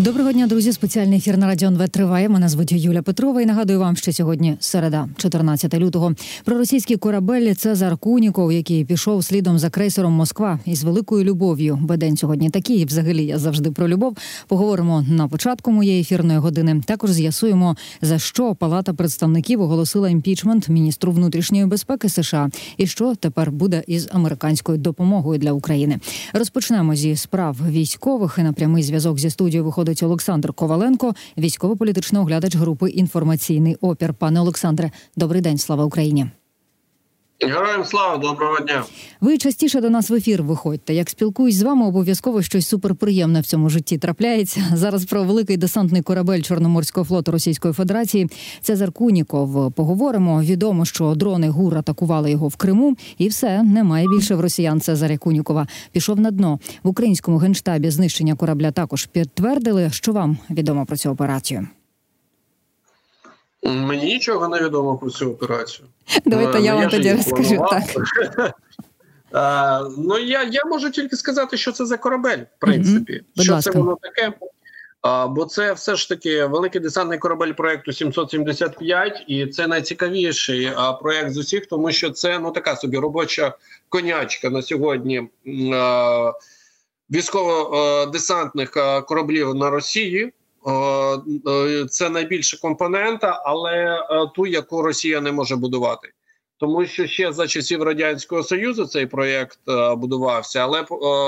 Доброго дня, друзі. Спеціальний ефір на радіо НВ триває. Мене звуть Юля Петрова. І нагадую вам, що сьогодні середа, 14 лютого. Про російський корабель Цезар Куніков, який пішов слідом за крейсером Москва із великою любов'ю. Бедень сьогодні такий. Взагалі я завжди про любов. Поговоримо на початку моєї ефірної години. Також з'ясуємо за що Палата представників оголосила імпічмент міністру внутрішньої безпеки США і що тепер буде із американською допомогою для України. Розпочнемо зі справ військових і на прямий зв'язок зі студією виходить виходить Олександр Коваленко, військово-політичний оглядач групи інформаційний опір. Пане Олександре, добрий день, слава Україні. Героям слава доброго дня. Ви частіше до нас в ефір виходьте. Як спілкуюсь з вами, обов'язково щось суперприємне в цьому житті трапляється. Зараз про великий десантний корабель Чорноморського флоту Російської Федерації. Цезар Куніков. Поговоримо. Відомо, що дрони ГУР атакували його в Криму, і все немає більше в росіян. Цезаря Кунікова пішов на дно в українському генштабі. Знищення корабля також підтвердили. Що вам відомо про цю операцію? Мені нічого не відомо про цю операцію. Давайте е, я вам тоді розкажу. так. А, ну я я можу тільки сказати, що це за корабель, в принципі, mm-hmm. що це воно таке. А, Бо це все ж таки великий десантний корабель проекту 775, і це найцікавіший а, проект з усіх, тому що це ну така собі робоча конячка на сьогодні військово-десантних кораблів на Росії. Е, це найбільша компонента, але е, ту, яку Росія не може будувати. Тому що ще за часів радянського союзу цей проєкт е, будувався, але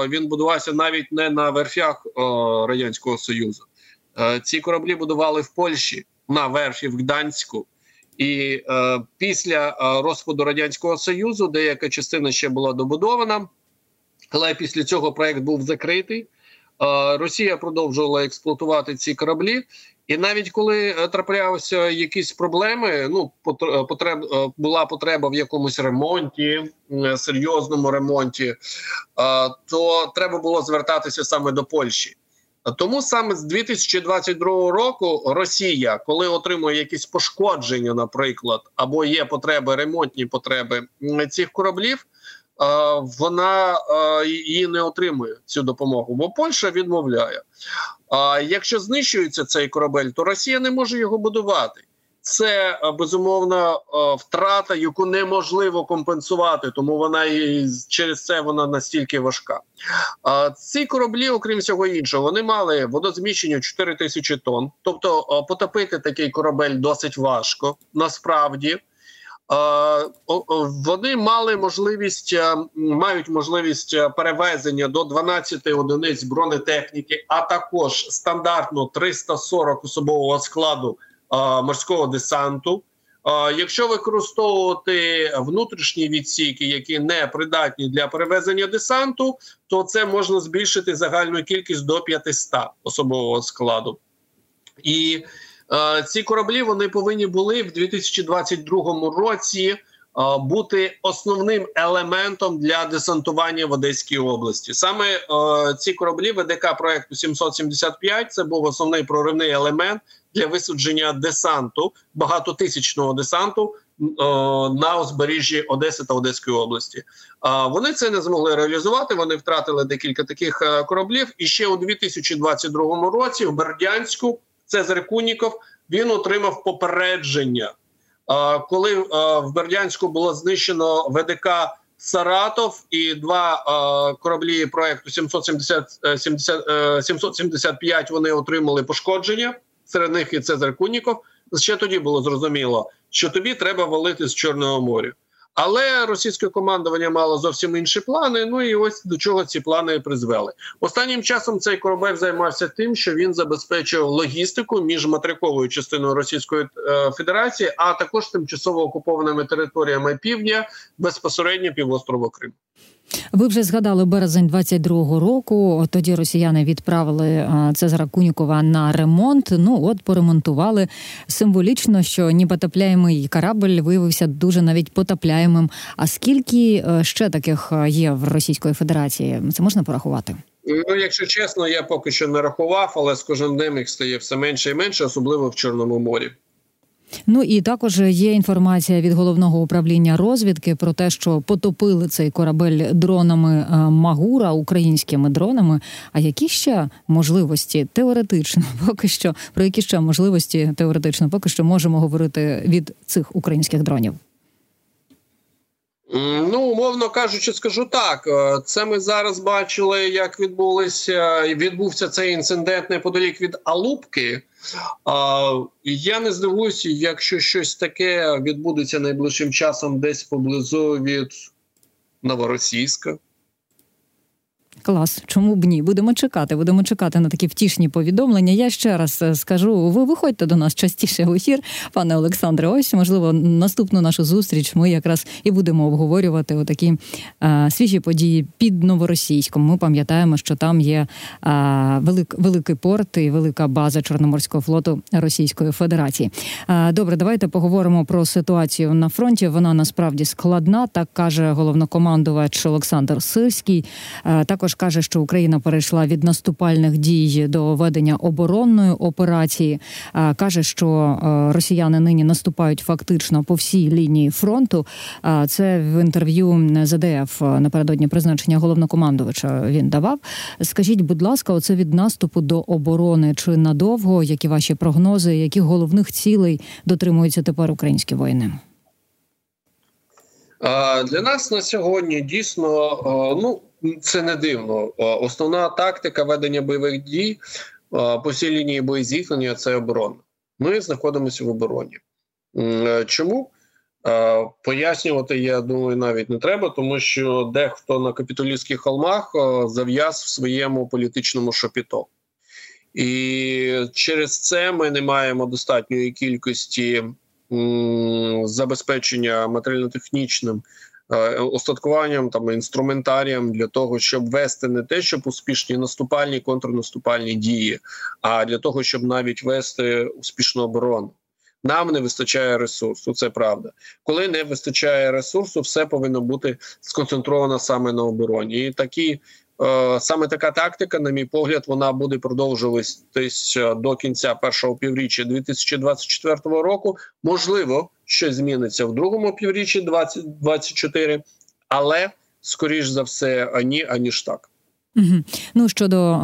він будувався навіть не на верфях радянського союзу. Ці кораблі будували в Польщі на верфі в Гданську, і після розпаду радянського союзу деяка частина ще була добудована, але після цього проєкт був закритий. Росія продовжувала експлуатувати ці кораблі, і навіть коли е, траплялися якісь проблеми, ну е, потреб е, була потреба в якомусь ремонті, серйозному ремонті, то треба було звертатися саме до Польщі. Тому саме з 2022 року Росія, коли отримує якісь пошкодження, наприклад, або є потреби ремонтні потреби цих кораблів вона її не отримує цю допомогу, бо Польща відмовляє. А якщо знищується цей корабель, то Росія не може його будувати. Це безумовно втрата, яку неможливо компенсувати, тому вона і через це вона настільки важка. Ці кораблі, окрім всього іншого, вони мали водозміщення 4 тисячі тонн. Тобто потопити такий корабель досить важко насправді. Вони мали можливість е, мають можливість е, перевезення до 12 одиниць бронетехніки, а також стандартно 340 особового складу морського десанту. Якщо використовувати внутрішні відсіки, які не придатні для перевезення десанту, то це можна збільшити загальну кількість до 500 особового складу. І Е, ці кораблі вони повинні були в 2022 році е, бути основним елементом для десантування в Одеській області. Саме е, ці кораблі ВДК проекту 775 це був основний проривний елемент для висадження десанту багатотисячного десанту. На узбережжі Одеси та Одеської області вони це не змогли реалізувати. Вони втратили декілька таких кораблів. І ще у 2022 році в Бердянську Цезар Куніков він отримав попередження. Коли в Бердянську було знищено ВДК Саратов і два кораблі проекту 770, 70, 775 Вони отримали пошкодження. Серед них і Цезар Куніков. Ще тоді було зрозуміло, що тобі треба валити з Чорного моря. Але російське командування мало зовсім інші плани. Ну і ось до чого ці плани призвели. Останнім часом цей корабель займався тим, що він забезпечував логістику між материковою частиною Російської е, Федерації, а також тимчасово окупованими територіями півдня безпосередньо півострова Крим. Ви вже згадали березень 22-го року. Тоді росіяни відправили Цезара Кунікова на ремонт. Ну от поремонтували символічно, що непотопляємий корабль виявився дуже навіть потопляємим. А скільки е, ще таких е, є в Російської Федерації? Це можна порахувати? Ну, якщо чесно, я поки що не рахував, але з кожним днем їх стає все менше і менше, особливо в Чорному морі. Ну і також є інформація від головного управління розвідки про те, що потопили цей корабель дронами е, Магура українськими дронами. А які ще можливості теоретично, поки що про які ще можливості теоретично, поки що можемо говорити від цих українських дронів? Ну, умовно кажучи, скажу так. Е, це ми зараз бачили, як відбулося відбувся цей інцидент неподалік від Алубки. Я не здивуюся, якщо щось таке відбудеться найближчим часом десь поблизу від Новоросійська. Клас, чому б ні? Будемо чекати. Будемо чекати на такі втішні повідомлення. Я ще раз е, скажу: ви виходьте до нас частіше в ефір, пане Олександре. Ось можливо, наступну нашу зустріч ми якраз і будемо обговорювати отакі а, свіжі події під новоросійськом. Ми пам'ятаємо, що там є а, велик, великий порт і велика база Чорноморського флоту Російської Федерації. А, добре, давайте поговоримо про ситуацію на фронті. Вона насправді складна, так каже головнокомандувач Олександр Сирський. А, також каже, що Україна перейшла від наступальних дій до ведення оборонної операції. Каже, що росіяни нині наступають фактично по всій лінії фронту. Це в інтерв'ю ЗДФ напередодні призначення головнокомандувача він давав. Скажіть, будь ласка, оце від наступу до оборони чи надовго? Які ваші прогнози? Яких головних цілей дотримуються тепер українські воїни? Для нас на сьогодні дійсно ну це не дивно. Основна тактика ведення бойових дій по всій лінії боєзіткнення – це оборона. Ми знаходимося в обороні. Е, чому? Пояснювати, я думаю, навіть не треба, тому що дехто на капітолійських холмах зав'яз в своєму політичному шопіто. І через це ми не маємо достатньої кількості забезпечення матеріально-технічним Е, устаткуванням там інструментарієм для того, щоб вести не те, щоб успішні наступальні контрнаступальні дії, а для того, щоб навіть вести успішну оборону. Нам не вистачає ресурсу, це правда. Коли не вистачає ресурсу, все повинно бути сконцентровано саме на обороні. І такі саме така тактика, на мій погляд, вона буде продовжуватись е, до кінця першого півріччя 2024 року. Можливо, щось зміниться в другому півріччі 2024, але скоріш за все, ані аніж так. Угу. Ну щодо е,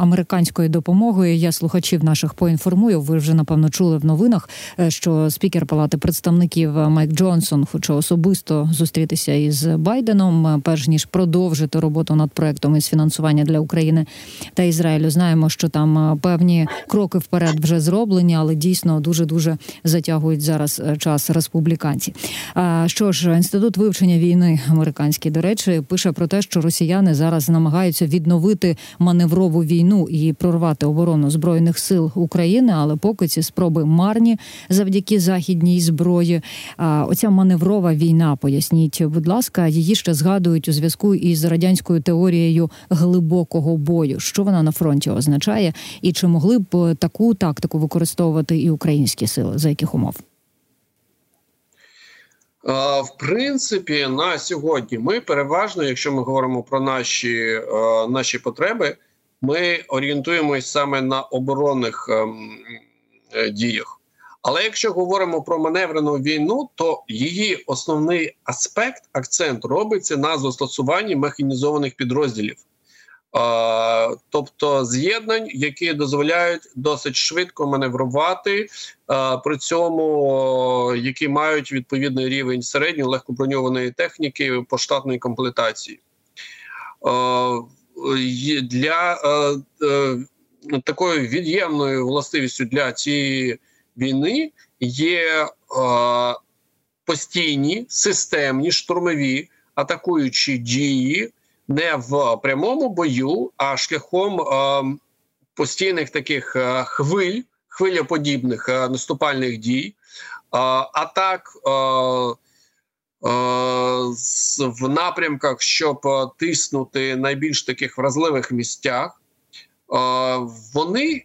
американської допомоги, я слухачів наших поінформую. Ви вже напевно чули в новинах, е, що спікер Палати представників е, Майк Джонсон хоче особисто зустрітися із Байденом, е, перш ніж продовжити роботу над проектом із фінансування для України та Ізраїлю. Знаємо, що там певні кроки вперед вже зроблені, але дійсно дуже дуже затягують зараз час республіканці. А що ж, інститут вивчення війни американський до речі пише про те, що росіяни зараз намагаються відновити маневрову війну і прорвати оборону збройних сил України, але поки ці спроби марні завдяки західній зброї. А оця маневрова війна, поясніть, будь ласка, її ще згадують у зв'язку із радянською теорією глибокого бою. Що вона на фронті означає, і чи могли б таку тактику використовувати і українські сили за яких умов? В принципі, на сьогодні ми переважно, якщо ми говоримо про наші е, наші потреби, ми орієнтуємось саме на оборонних ем, е, діях. Але якщо говоримо про маневрену війну, то її основний аспект, акцент робиться на застосуванні механізованих підрозділів тобто з'єднань, які дозволяють досить швидко маневрувати, при цьому які мають відповідний рівень середньої легкоброньованої техніки по штатної комплектації. Для е, такою від'ємною властивістю для цієї війни є постійні системні штурмові атакуючі дії не в прямому бою, а шляхом е, постійних таких е, хвиль, хвилеподібних е, наступальних дій, е, атак е, е, в напрямках, щоб тиснути найбільш таких вразливих місцях. Вони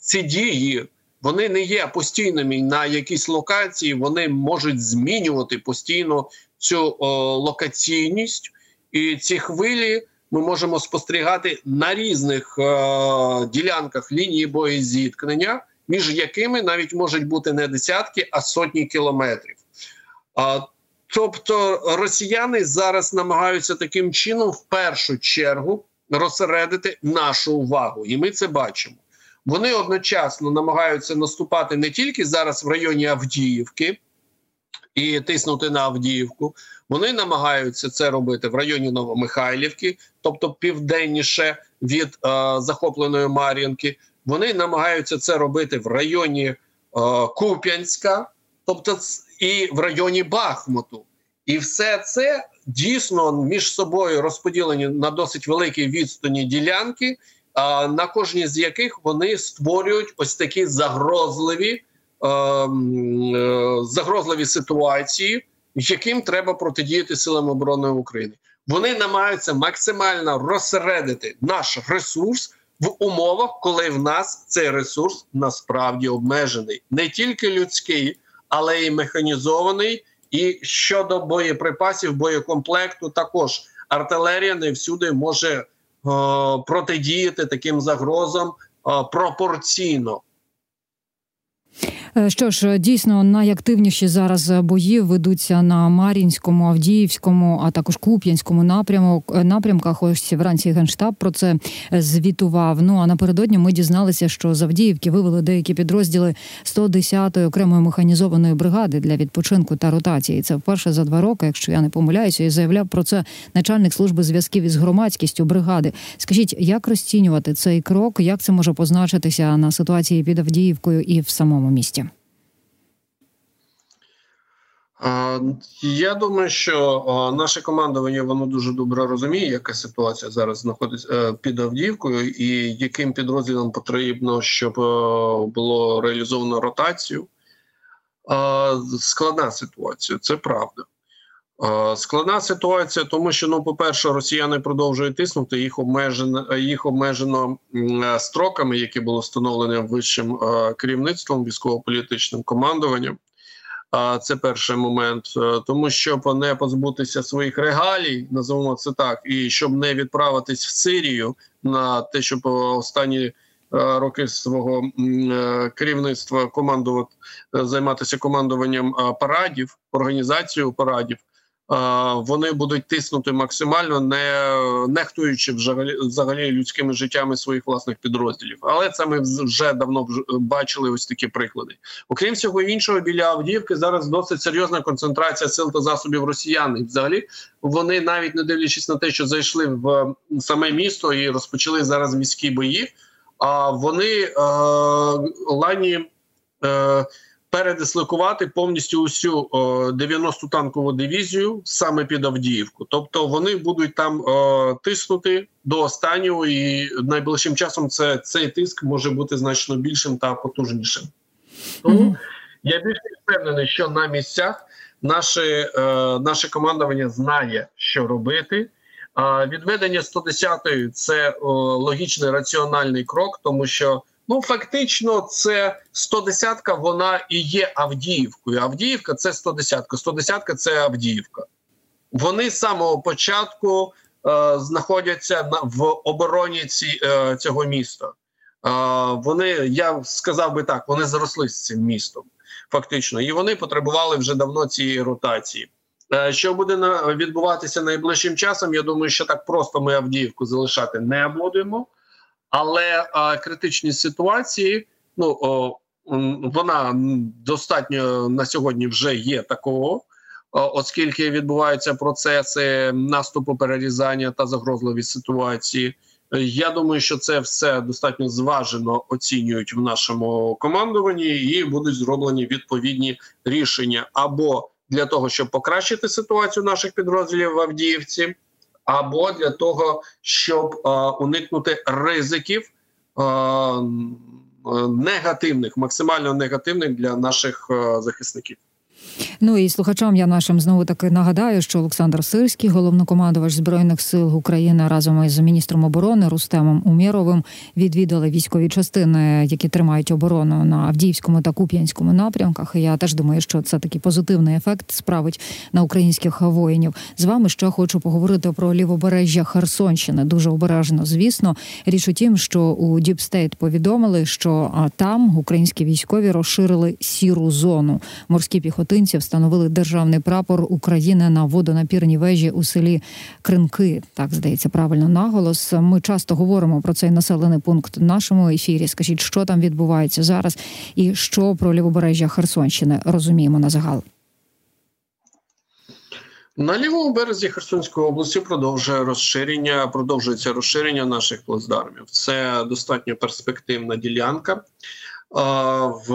ці дії. Вони не є постійними на якійсь локації, вони можуть змінювати постійно цю о, локаційність і ці хвилі ми можемо спостерігати на різних е ділянках лінії боєзіткнення, між якими навіть можуть бути не десятки, а сотні кілометрів. А, Тобто росіяни зараз намагаються таким чином в першу чергу розсередити нашу увагу, і ми це бачимо. Вони одночасно намагаються наступати не тільки зараз в районі Авдіївки і тиснути на Авдіївку. Вони намагаються це робити в районі Новомихайлівки, тобто південніше від е, захопленої Мар'їнки. Вони намагаються це робити в районі е, Куп'янська, тобто і в районі Бахмуту. І все це дійсно між собою розподілені на досить великій відстані ділянки, а на кожній з яких вони створюють ось такі загрозливі е, е, загрозливі ситуації, яким треба протидіяти силам оборони України. Вони намагаються максимально розсередити наш ресурс в умовах, коли в нас цей ресурс насправді обмежений, не тільки людський, але й механізований. І щодо боєприпасів, боєкомплекту, також артилерія не всюди може е, протидіяти таким загрозам е, пропорційно. Е, що ж, дійсно найактивніші зараз бої ведуться на Мар'їнському, Авдіївському, а також Куп'янському напряму е, напрямках. Ось вранці генштаб про це звітував. Ну а напередодні ми дізналися, що з Авдіївки вивели деякі підрозділи 110-ї окремої механізованої бригади для відпочинку та ротації. Це вперше за два роки, якщо я не помиляюся, і заявляв про це начальник служби зв'язків із громадськістю бригади. Скажіть, як розцінювати цей крок? Як це може позначитися на ситуації під Авдіївкою і в самому місті? Я думаю, що наше командування воно дуже добре розуміє, яка ситуація зараз знаходиться е, під Авдіївкою, і яким підрозділам потрібно, щоб е, було реалізовано ротацію. Складна ситуація, це правда. Складна ситуація, тому що ну, по-перше, росіяни продовжують тиснути їх обмежено їх обмежено строками, які були встановлені вищим керівництвом військово-політичним командуванням. Це перший момент, е, тому щоб не позбутися своїх регалій, називаємо це так, і щоб не відправитись в Сирію на те, щоб останні е, роки свого е, керівництва командувати займатися командуванням парадів, організацією парадів вони будуть тиснути максимально, не нехтуючи взагалі людськими життями своїх власних підрозділів. Але це ми вже давно бачили ось такі приклади. Окрім всього іншого, біля Авдіївки зараз досить серйозна концентрація сил та засобів росіян. І взагалі вони навіть не дивлячись на те, що зайшли в саме місто і розпочали зараз міські бої. А вони е, лані. Е, передислокувати повністю усю 90-ту танкову дивізію саме під Авдіївку. Тобто вони будуть там о, тиснути до останнього, і найближчим часом це цей тиск може бути значно більшим та потужнішим. Тому mm -hmm. я більш впевнений, що на місцях наше, е, наше командування знає, що робити. А відведення 110-ї – це о, логічний раціональний крок, тому що Ну, фактично, це 110-ка, вона і є Авдіївкою. Авдіївка це 110-ка, 110-ка це Авдіївка. Вони з самого початку е, знаходяться на, в обороні ці, е, цього міста. Е, вони, я сказав би так, вони заросли з цим містом, фактично, і вони потребували вже давно цієї ротації. Е, що буде на, відбуватися найближчим часом? Я думаю, що так просто ми Авдіївку залишати не будемо. Але а, критичні ситуації, ну о, вона достатньо на сьогодні вже є такого, оскільки відбуваються процеси наступу перерізання та загрозливі ситуації. Я думаю, що це все достатньо зважено оцінюють в нашому командуванні, і будуть зроблені відповідні рішення або для того, щоб покращити ситуацію наших підрозділів в Авдіївці або для того, щоб е, уникнути ризиків е, негативних, максимально негативних для наших е, захисників. Ну і слухачам я нашим знову таки нагадаю, що Олександр Сирський, головнокомандувач збройних сил України, разом із міністром оборони Рустемом Умєровим відвідали військові частини, які тримають оборону на Авдіївському та Куп'янському напрямках. І Я теж думаю, що це такий позитивний ефект справить на українських воїнів. З вами ще хочу поговорити про лівобережжя Херсонщини. Дуже обережно, звісно. Річ у тім, що у DeepState повідомили, що там українські військові розширили сіру зону. Морські піхотинці встановили державний прапор України на водонапірній вежі у селі Кринки. Так здається, правильно наголос. Ми часто говоримо про цей населений пункт в нашому ефірі. Скажіть, що там відбувається зараз, і що про лівобережжя Херсонщини розуміємо на загал. На лівому березі Херсонської області продовжує розширення, продовжується розширення наших плацдармів. Це достатньо перспективна ділянка. В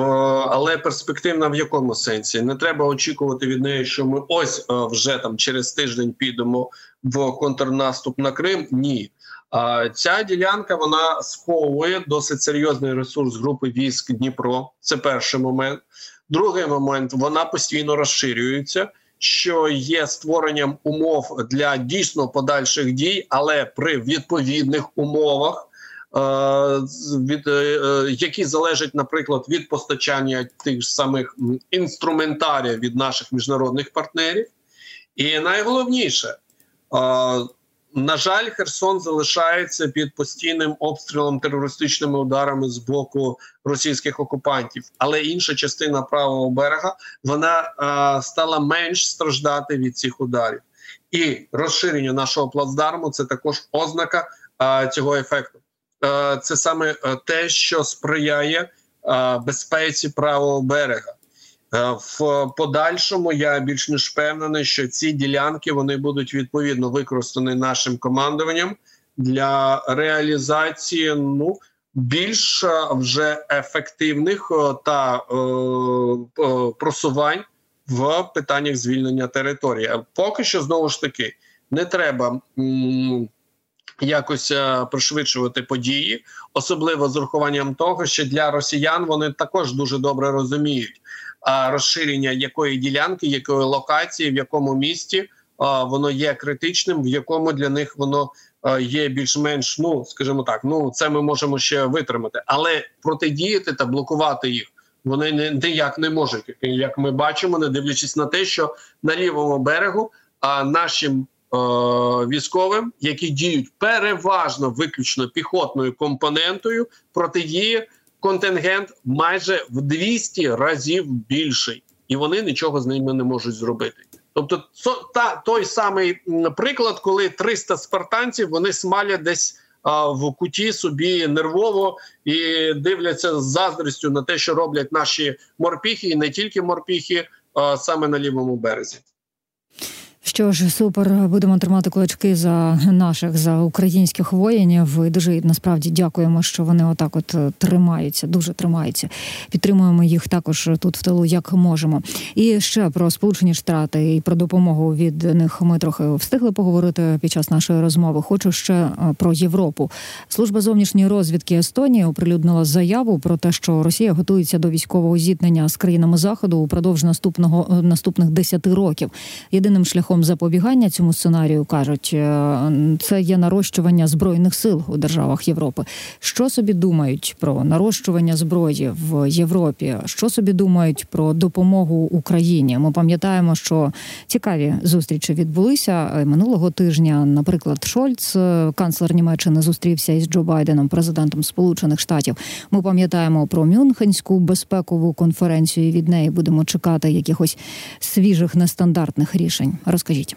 але перспективна в якому сенсі не треба очікувати від неї, що ми ось вже там через тиждень підемо в контрнаступ на Крим. Ні, ця ділянка вона сховує досить серйозний ресурс групи військ Дніпро. Це перший момент. Другий момент вона постійно розширюється, що є створенням умов для дійсно подальших дій, але при відповідних умовах. Е, від е, які залежать, наприклад, від постачання тих ж самих інструментарів від наших міжнародних партнерів, і найголовніше, е, на жаль, Херсон залишається під постійним обстрілом терористичними ударами з боку російських окупантів, але інша частина правого берега вона стала менш страждати від цих ударів, і розширення нашого плацдарму це також ознака цього ефекту. Е, це саме е, те, що сприяє е, безпеці правого берега. В подальшому я більш ніж впевнений, що ці ділянки вони будуть відповідно використані нашим командуванням для реалізації ну більш вже ефективних та е, просувань в питаннях звільнення території. Поки що знову ж таки не треба. М якось е, пришвидшувати події, особливо з урахуванням того, що для росіян вони також дуже добре розуміють розширення якої ділянки, якої локації, в якому місті воно є критичним, в якому для них воно є більш-менш, ну скажімо так, ну це ми можемо ще витримати, але протидіяти та блокувати їх. Вони не ніяк не можуть, як ми бачимо, не дивлячись на те, що на лівому берегу а нашим Е, військовим, які діють переважно виключно піхотною компонентою, протидіє контингент майже в 200 разів більший, і вони нічого з ними не можуть зробити. Тобто, та той самий приклад, коли 300 спартанців вони смалять десь а, в куті собі нервово і дивляться з заздрістю на те, що роблять наші морпіхи, і не тільки морпіхи, а саме на лівому березі. Що ж, супер, будемо тримати кулачки за наших за українських воїнів. І Дуже насправді дякуємо, що вони отак от е, тримаються, дуже тримаються. Підтримуємо їх також тут в тилу, як можемо. І ще про сполучені штати і про допомогу від них ми трохи встигли поговорити під час нашої розмови. Хочу ще е, про Європу. Служба зовнішньої розвідки Естонії оприлюднила заяву про те, що Росія готується до військового зіткнення з країнами заходу упродовж наступного е, наступних 10 років. Єдиним шляхом запобігання цьому сценарію кажуть, е, це є нарощування збройних сил у державах Європи. Що собі думають про нарощування зброї в Європі? Що собі думають про допомогу Україні? Ми пам'ятаємо, що цікаві зустрічі відбулися е, минулого тижня. Наприклад, Шольц, е, канцлер Німеччини, зустрівся із Джо Байденом, президентом Сполучених Штатів. Ми пам'ятаємо про Мюнхенську безпекову конференцію. Від неї будемо чекати якихось свіжих нестандартних рішень. Розкажіть.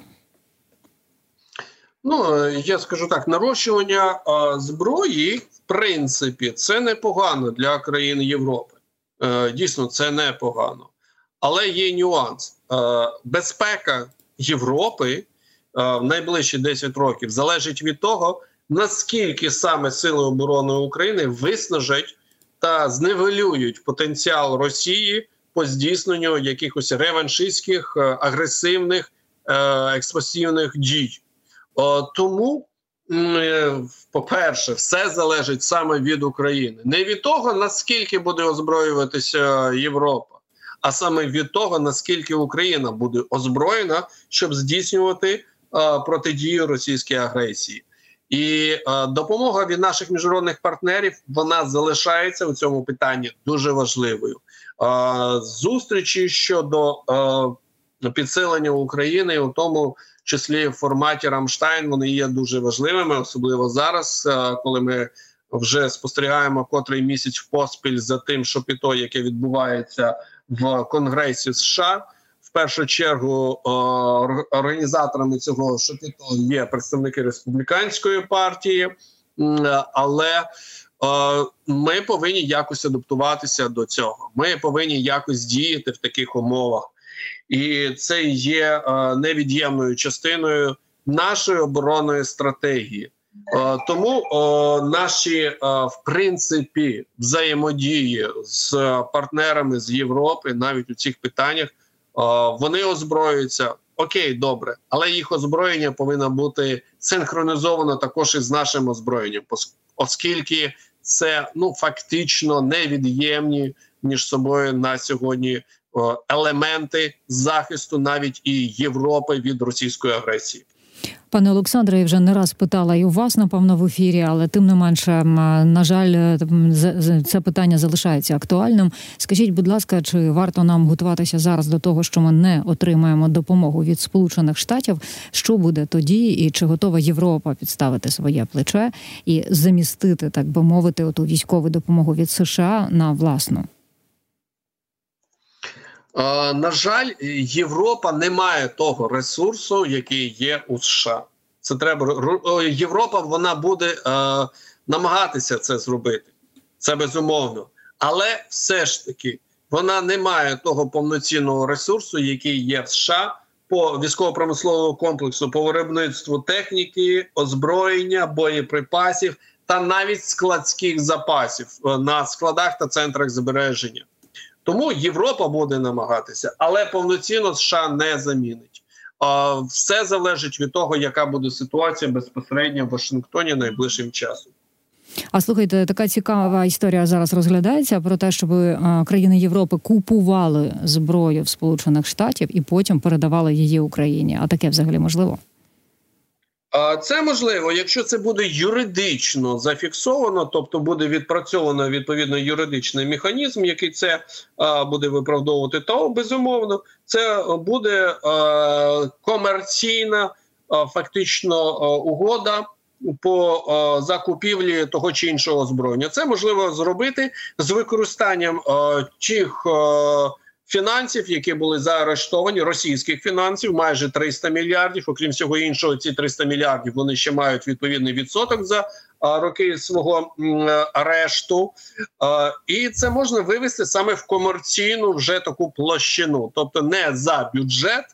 Ну я скажу так: нарощування зброї, в принципі, це непогано для країн Європи. Е, Дійсно, це непогано. Але є нюанс. Е, безпека Європи е, в найближчі 10 років залежить від того, наскільки саме Сили оборони України виснажать та зневелюють потенціал Росії по здійсненню якихось реваншистських агресивних експансивних дій. Тому, е, по-перше, все залежить саме від України, не від того наскільки буде озброюватися Європа, а саме від того наскільки Україна буде озброєна, щоб здійснювати е, протидію російській агресії. І е, допомога від наших міжнародних партнерів вона залишається у цьому питанні дуже важливою. Е, зустрічі щодо е, підсилення України, у тому числі в форматі Рамштайн, вони є дуже важливими, особливо зараз, е, коли ми вже спостерігаємо котрий місяць в поспіль за тим, що піто, яке відбувається в Конгресі США. В першу чергу організаторами цього шопіту є представники республіканської партії, але ми повинні якось адаптуватися до цього. Ми повинні якось діяти в таких умовах, і це є невід'ємною частиною нашої оборонної стратегії. Тому наші в принципі взаємодії з партнерами з Європи навіть у цих питаннях вони озброюються. Окей, добре, але їх озброєння повинно бути синхронізовано також із нашим озброєнням, оскільки це ну фактично невід'ємні між собою на сьогодні елементи захисту навіть і Європи від російської агресії. Пане Олександре, я вже не раз питала і у вас, напевно, в ефірі, але тим не менше, на жаль, е, це питання залишається актуальним. Скажіть, будь ласка, чи варто нам готуватися зараз до того, що ми не отримаємо допомогу від Сполучених Штатів? Що буде тоді, і чи готова Європа підставити своє плече і замістити, так би мовити, оту військову допомогу від США на власну? На жаль, Європа не має того ресурсу, який є у США. Це треба Європа. Вона буде е, намагатися це зробити. Це безумовно, але все ж таки вона не має того повноцінного ресурсу, який є в США по військово-промисловому комплексу, по виробництву техніки, озброєння, боєприпасів та навіть складських запасів е, на складах та центрах збереження. Тому Європа буде намагатися, але повноцінно США не замінить. Все залежить від того, яка буде ситуація безпосередньо в Вашингтоні найближчим часом. А слухайте, така цікава історія зараз розглядається про те, щоб країни Європи купували зброю в Сполучених Штатів і потім передавали її Україні. А таке взагалі можливо? Це можливо, якщо це буде юридично зафіксовано, тобто буде відпрацьовано відповідно юридичний механізм, який це буде виправдовувати, то безумовно це буде комерційна фактично угода по закупівлі того чи іншого озброєння. Це можливо зробити з використанням тих фінансів, які були заарештовані, російських фінансів, майже 300 мільярдів. Окрім всього іншого, ці 300 мільярдів вони ще мають відповідний відсоток за роки свого арешту, і це можна вивести саме в комерційну вже таку площину, тобто не за бюджет.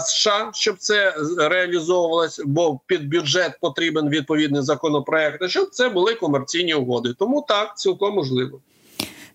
США, щоб це реалізовувалось, бо під бюджет потрібен відповідний законопроект, щоб це були комерційні угоди. Тому так цілком можливо.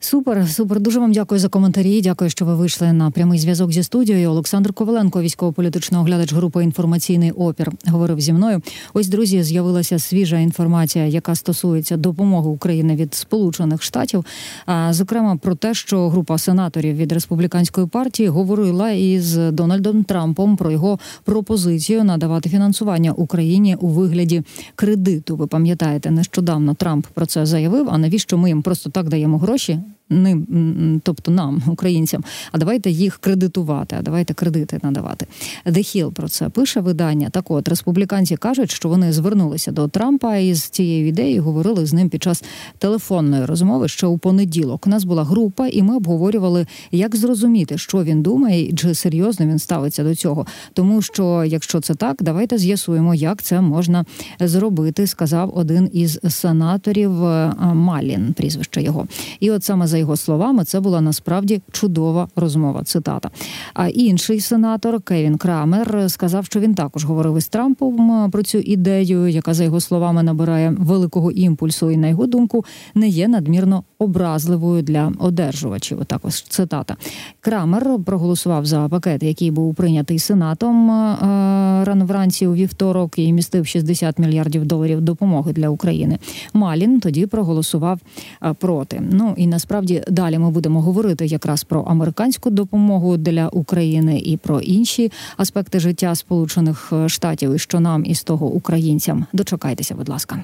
Супер, супер. Дуже вам дякую за коментарі. Дякую, що ви вийшли на прямий зв'язок зі студією. Олександр Коваленко, військово-політичний оглядач групи інформаційний опір, говорив зі мною. Ось друзі, з'явилася свіжа інформація, яка стосується допомоги України від Сполучених Штатів. А зокрема про те, що група сенаторів від республіканської партії говорила із Дональдом Трампом про його пропозицію надавати фінансування Україні у вигляді кредиту. Ви пам'ятаєте, нещодавно Трамп про це заявив. А навіщо ми їм просто так даємо гроші? Ним, тобто нам, українцям, а давайте їх кредитувати, а давайте кредити надавати. Hill про це пише видання. Так от республіканці кажуть, що вони звернулися до Трампа із цією ідеєю, говорили з ним під час телефонної розмови. Ще у понеділок у нас була група, і ми обговорювали, як зрозуміти, що він думає, чи серйозно він ставиться до цього. Тому що, якщо це так, давайте з'ясуємо, як це можна зробити, сказав один із сенаторів е, Малін, прізвище його. І от саме за його словами, це була насправді чудова розмова. Цитата. А інший сенатор Кевін Крамер сказав, що він також говорив із Трампом про цю ідею, яка за його словами набирає великого імпульсу, і на його думку не є надмірно образливою для одержувачів. Також цитата Крамер проголосував за пакет, який був прийнятий сенатом рано вранці у вівторок і містив 60 мільярдів доларів допомоги для України. Малін тоді проголосував проти. Ну і насправді студії. Далі ми будемо говорити якраз про американську допомогу для України і про інші аспекти життя Сполучених Штатів, і що нам із того українцям. Дочекайтеся, будь ласка.